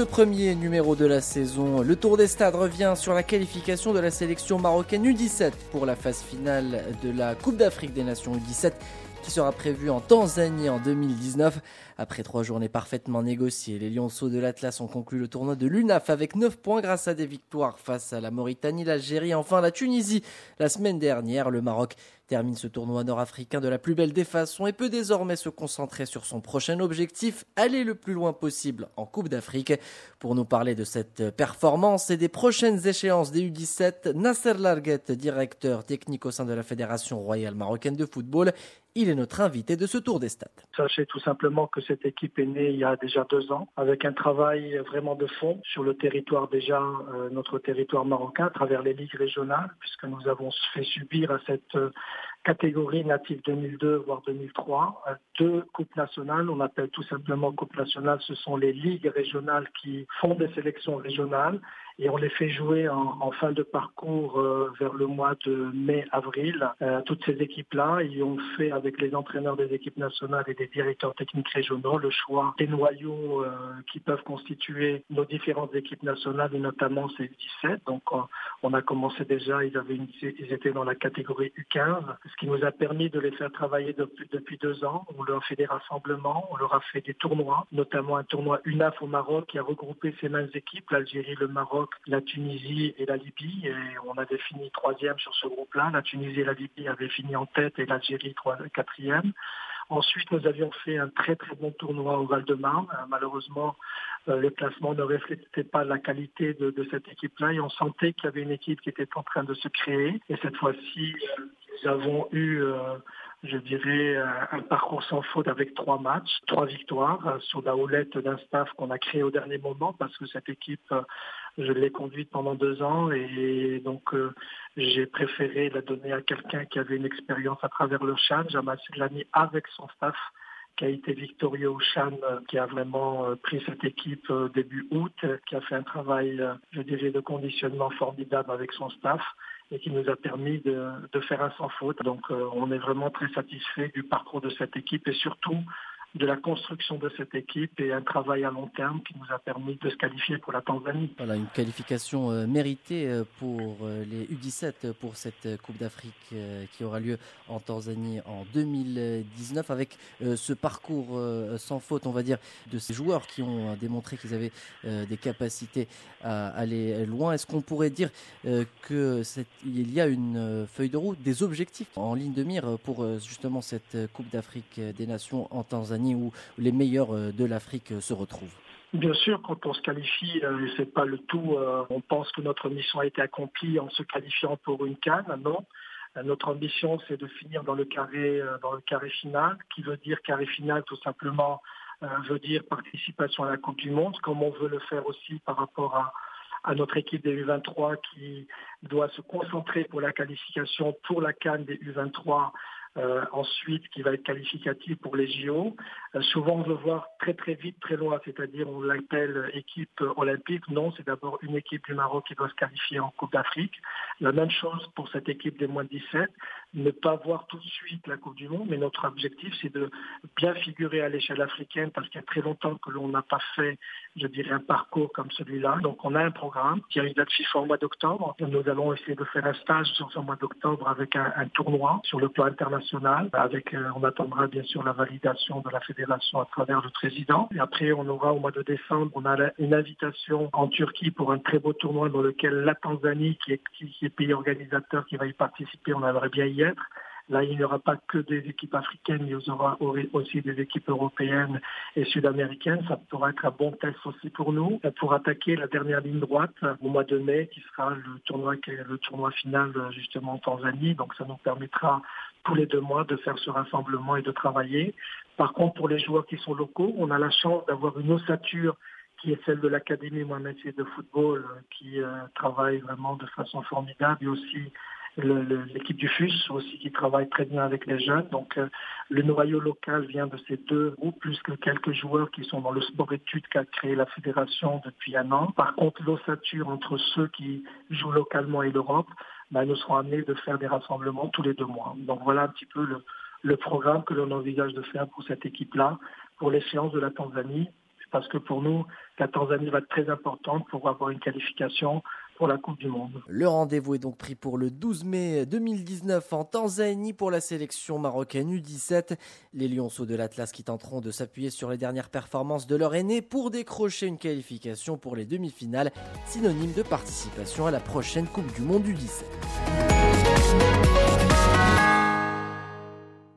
ce premier numéro de la saison, le Tour des Stades revient sur la qualification de la sélection marocaine U17 pour la phase finale de la Coupe d'Afrique des Nations U17 qui sera prévue en Tanzanie en 2019. Après trois journées parfaitement négociées, les Lionceaux de l'Atlas ont conclu le tournoi de l'UNAF avec 9 points grâce à des victoires face à la Mauritanie, l'Algérie, enfin la Tunisie. La semaine dernière, le Maroc termine ce tournoi nord-africain de la plus belle des façons et peut désormais se concentrer sur son prochain objectif, aller le plus loin possible en Coupe d'Afrique. Pour nous parler de cette performance et des prochaines échéances des U17, Nasser Larguet, directeur technique au sein de la Fédération royale marocaine de football, il est notre invité de ce tour des stades. Sachez tout simplement que cette équipe est née il y a déjà deux ans, avec un travail vraiment de fond sur le territoire déjà, euh, notre territoire marocain, à travers les ligues régionales, puisque nous avons fait subir à cette euh, catégorie native 2002 voire 2003 euh, deux coupes nationales. On appelle tout simplement coupes nationales. Ce sont les ligues régionales qui font des sélections régionales et on les fait jouer en, fin de parcours euh, vers le mois de mai-avril. Euh, toutes ces équipes-là, ils ont fait avec les entraîneurs des équipes nationales et des directeurs techniques régionaux le choix des noyaux qui peuvent constituer nos différentes équipes nationales et notamment ces 17. Donc on a commencé déjà, ils, avaient ils étaient dans la catégorie U15, ce qui nous a permis de les faire travailler depuis, deux ans. On leur a fait des rassemblements, on leur a fait des tournois, notamment un tournoi UNAF au Maroc qui a regroupé ces mêmes équipes, l'Algérie, le Maroc, la Tunisie et la Libye. Et on avait fini troisième sur ce groupe-là. La Tunisie et la Libye avaient fini en tête et l'Algérie quatrième. Ensuite, nous avions fait un très très bon tournoi au Val-de-Marne. Malheureusement, euh, le classement ne reflétait pas la qualité de, cette équipe-là et on sentait qu'il y avait une équipe qui était en train de se créer. Et cette fois-ci, nous avons eu je dirais, un parcours sans faute avec trois matchs, trois victoires sur la houlette d'un staff qu'on a créé au dernier moment parce que cette équipe je l'ai conduite pendant deux ans et donc euh, j'ai préféré la donner à quelqu'un qui avait une expérience à travers le Chan, Jamal Siglani, avec son staff qui a été victorieux au Chan, euh, qui a vraiment euh, pris cette équipe début août, qui a fait un travail, je dirais, de conditionnement formidable avec son staff et qui nous a permis de, faire un sans faute. Donc on est vraiment très satisfait du parcours de cette équipe et surtout de la construction de cette équipe et un travail à long terme qui nous a permis de se qualifier pour la Tanzanie. Voilà, une qualification euh, méritée euh, pour euh, les U17 pour cette Coupe d'Afrique qui aura lieu en Tanzanie en 2019 avec ce parcours sans faute, on va dire, de ces joueurs qui ont démontré qu'ils avaient des capacités à aller loin. Est-ce qu'on pourrait dire que il y a une feuille de route, des objectifs en ligne de mire pour justement cette Coupe d'Afrique des Nations en Tanzanie? Où les meilleurs euh, de l'Afrique euh, se retrouvent Bien sûr, quand on se qualifie, euh, c'est pas le tout. on pense que notre mission a été accomplie en se qualifiant pour une canne. Non, notre ambition, c'est de finir dans le carré, dans le carré final, qui veut dire carré final tout simplement veut dire participation à la Coupe du Monde, comme on veut le faire aussi par rapport à, à notre équipe des U23 qui doit se concentrer pour la qualification pour la canne des U23 euh, ensuite qui va être qualificatif pour les JO. Euh, souvent on veut voir très très vite, très loin, c'est-à-dire on l'appelle équipe olympique. Non, c'est d'abord une équipe du Maroc qui doit se qualifier en Coupe d'Afrique. La même chose pour cette équipe des moins de 17, ne pas voir tout de suite la Coupe du Monde, mais notre objectif c'est de bien figurer à l'échelle africaine parce qu'il y a très longtemps que l'on n'a pas fait, je dirais, un parcours comme celui-là. Donc on a un programme qui a une date FIFA au mois d'octobre. Nous allons essayer de faire un stage sur ce mois d'octobre avec un, un tournoi sur le plan international avec, euh, on attendra bien sûr la validation de la fédération à travers le président. Et après, on aura au mois de décembre, on a une invitation en Turquie pour un très beau tournoi dans lequel la Tanzanie, qui est, pays organisateur, qui va y participer, on aimerait bien y être. Là, il n'y aura pas que des équipes africaines, il y aura aussi des équipes européennes et sud-américaines. Ça pourra être un bon test aussi pour nous, pour attaquer la dernière ligne droite au mois de mai, qui sera le tournoi, le tournoi final justement en Tanzanie. Donc, ça nous permettra tous les deux mois de faire ce rassemblement et de travailler. Par contre, pour les joueurs qui sont locaux, on a la chance d'avoir une ossature qui est celle de l'Académie Mohamed de football, qui euh, travaille vraiment de façon formidable, et aussi l'équipe du FUS aussi qui travaille très bien avec les jeunes. Donc euh, le noyau local vient de ces deux groupes, plus que quelques joueurs qui sont dans le sport études qu'a créé la fédération depuis un an. Par contre, l'ossature entre ceux qui jouent localement et l'Europe, ben, nous serons amenés de faire des rassemblements tous les deux mois. Donc voilà un petit peu le programme que l'on envisage de faire pour cette équipe-là, pour l'échéance de la Tanzanie parce que pour nous, la Tanzanie va être très importante pour avoir une qualification Le rendez-vous est donc pris pour le 12 mai 2019 en Tanzanie pour la sélection marocaine U17. Les Lionceaux de l'Atlas qui tenteront de s'appuyer sur les dernières performances de leur aîné pour décrocher une qualification pour les demi-finales, synonyme de participation à la prochaine Coupe du Monde U17.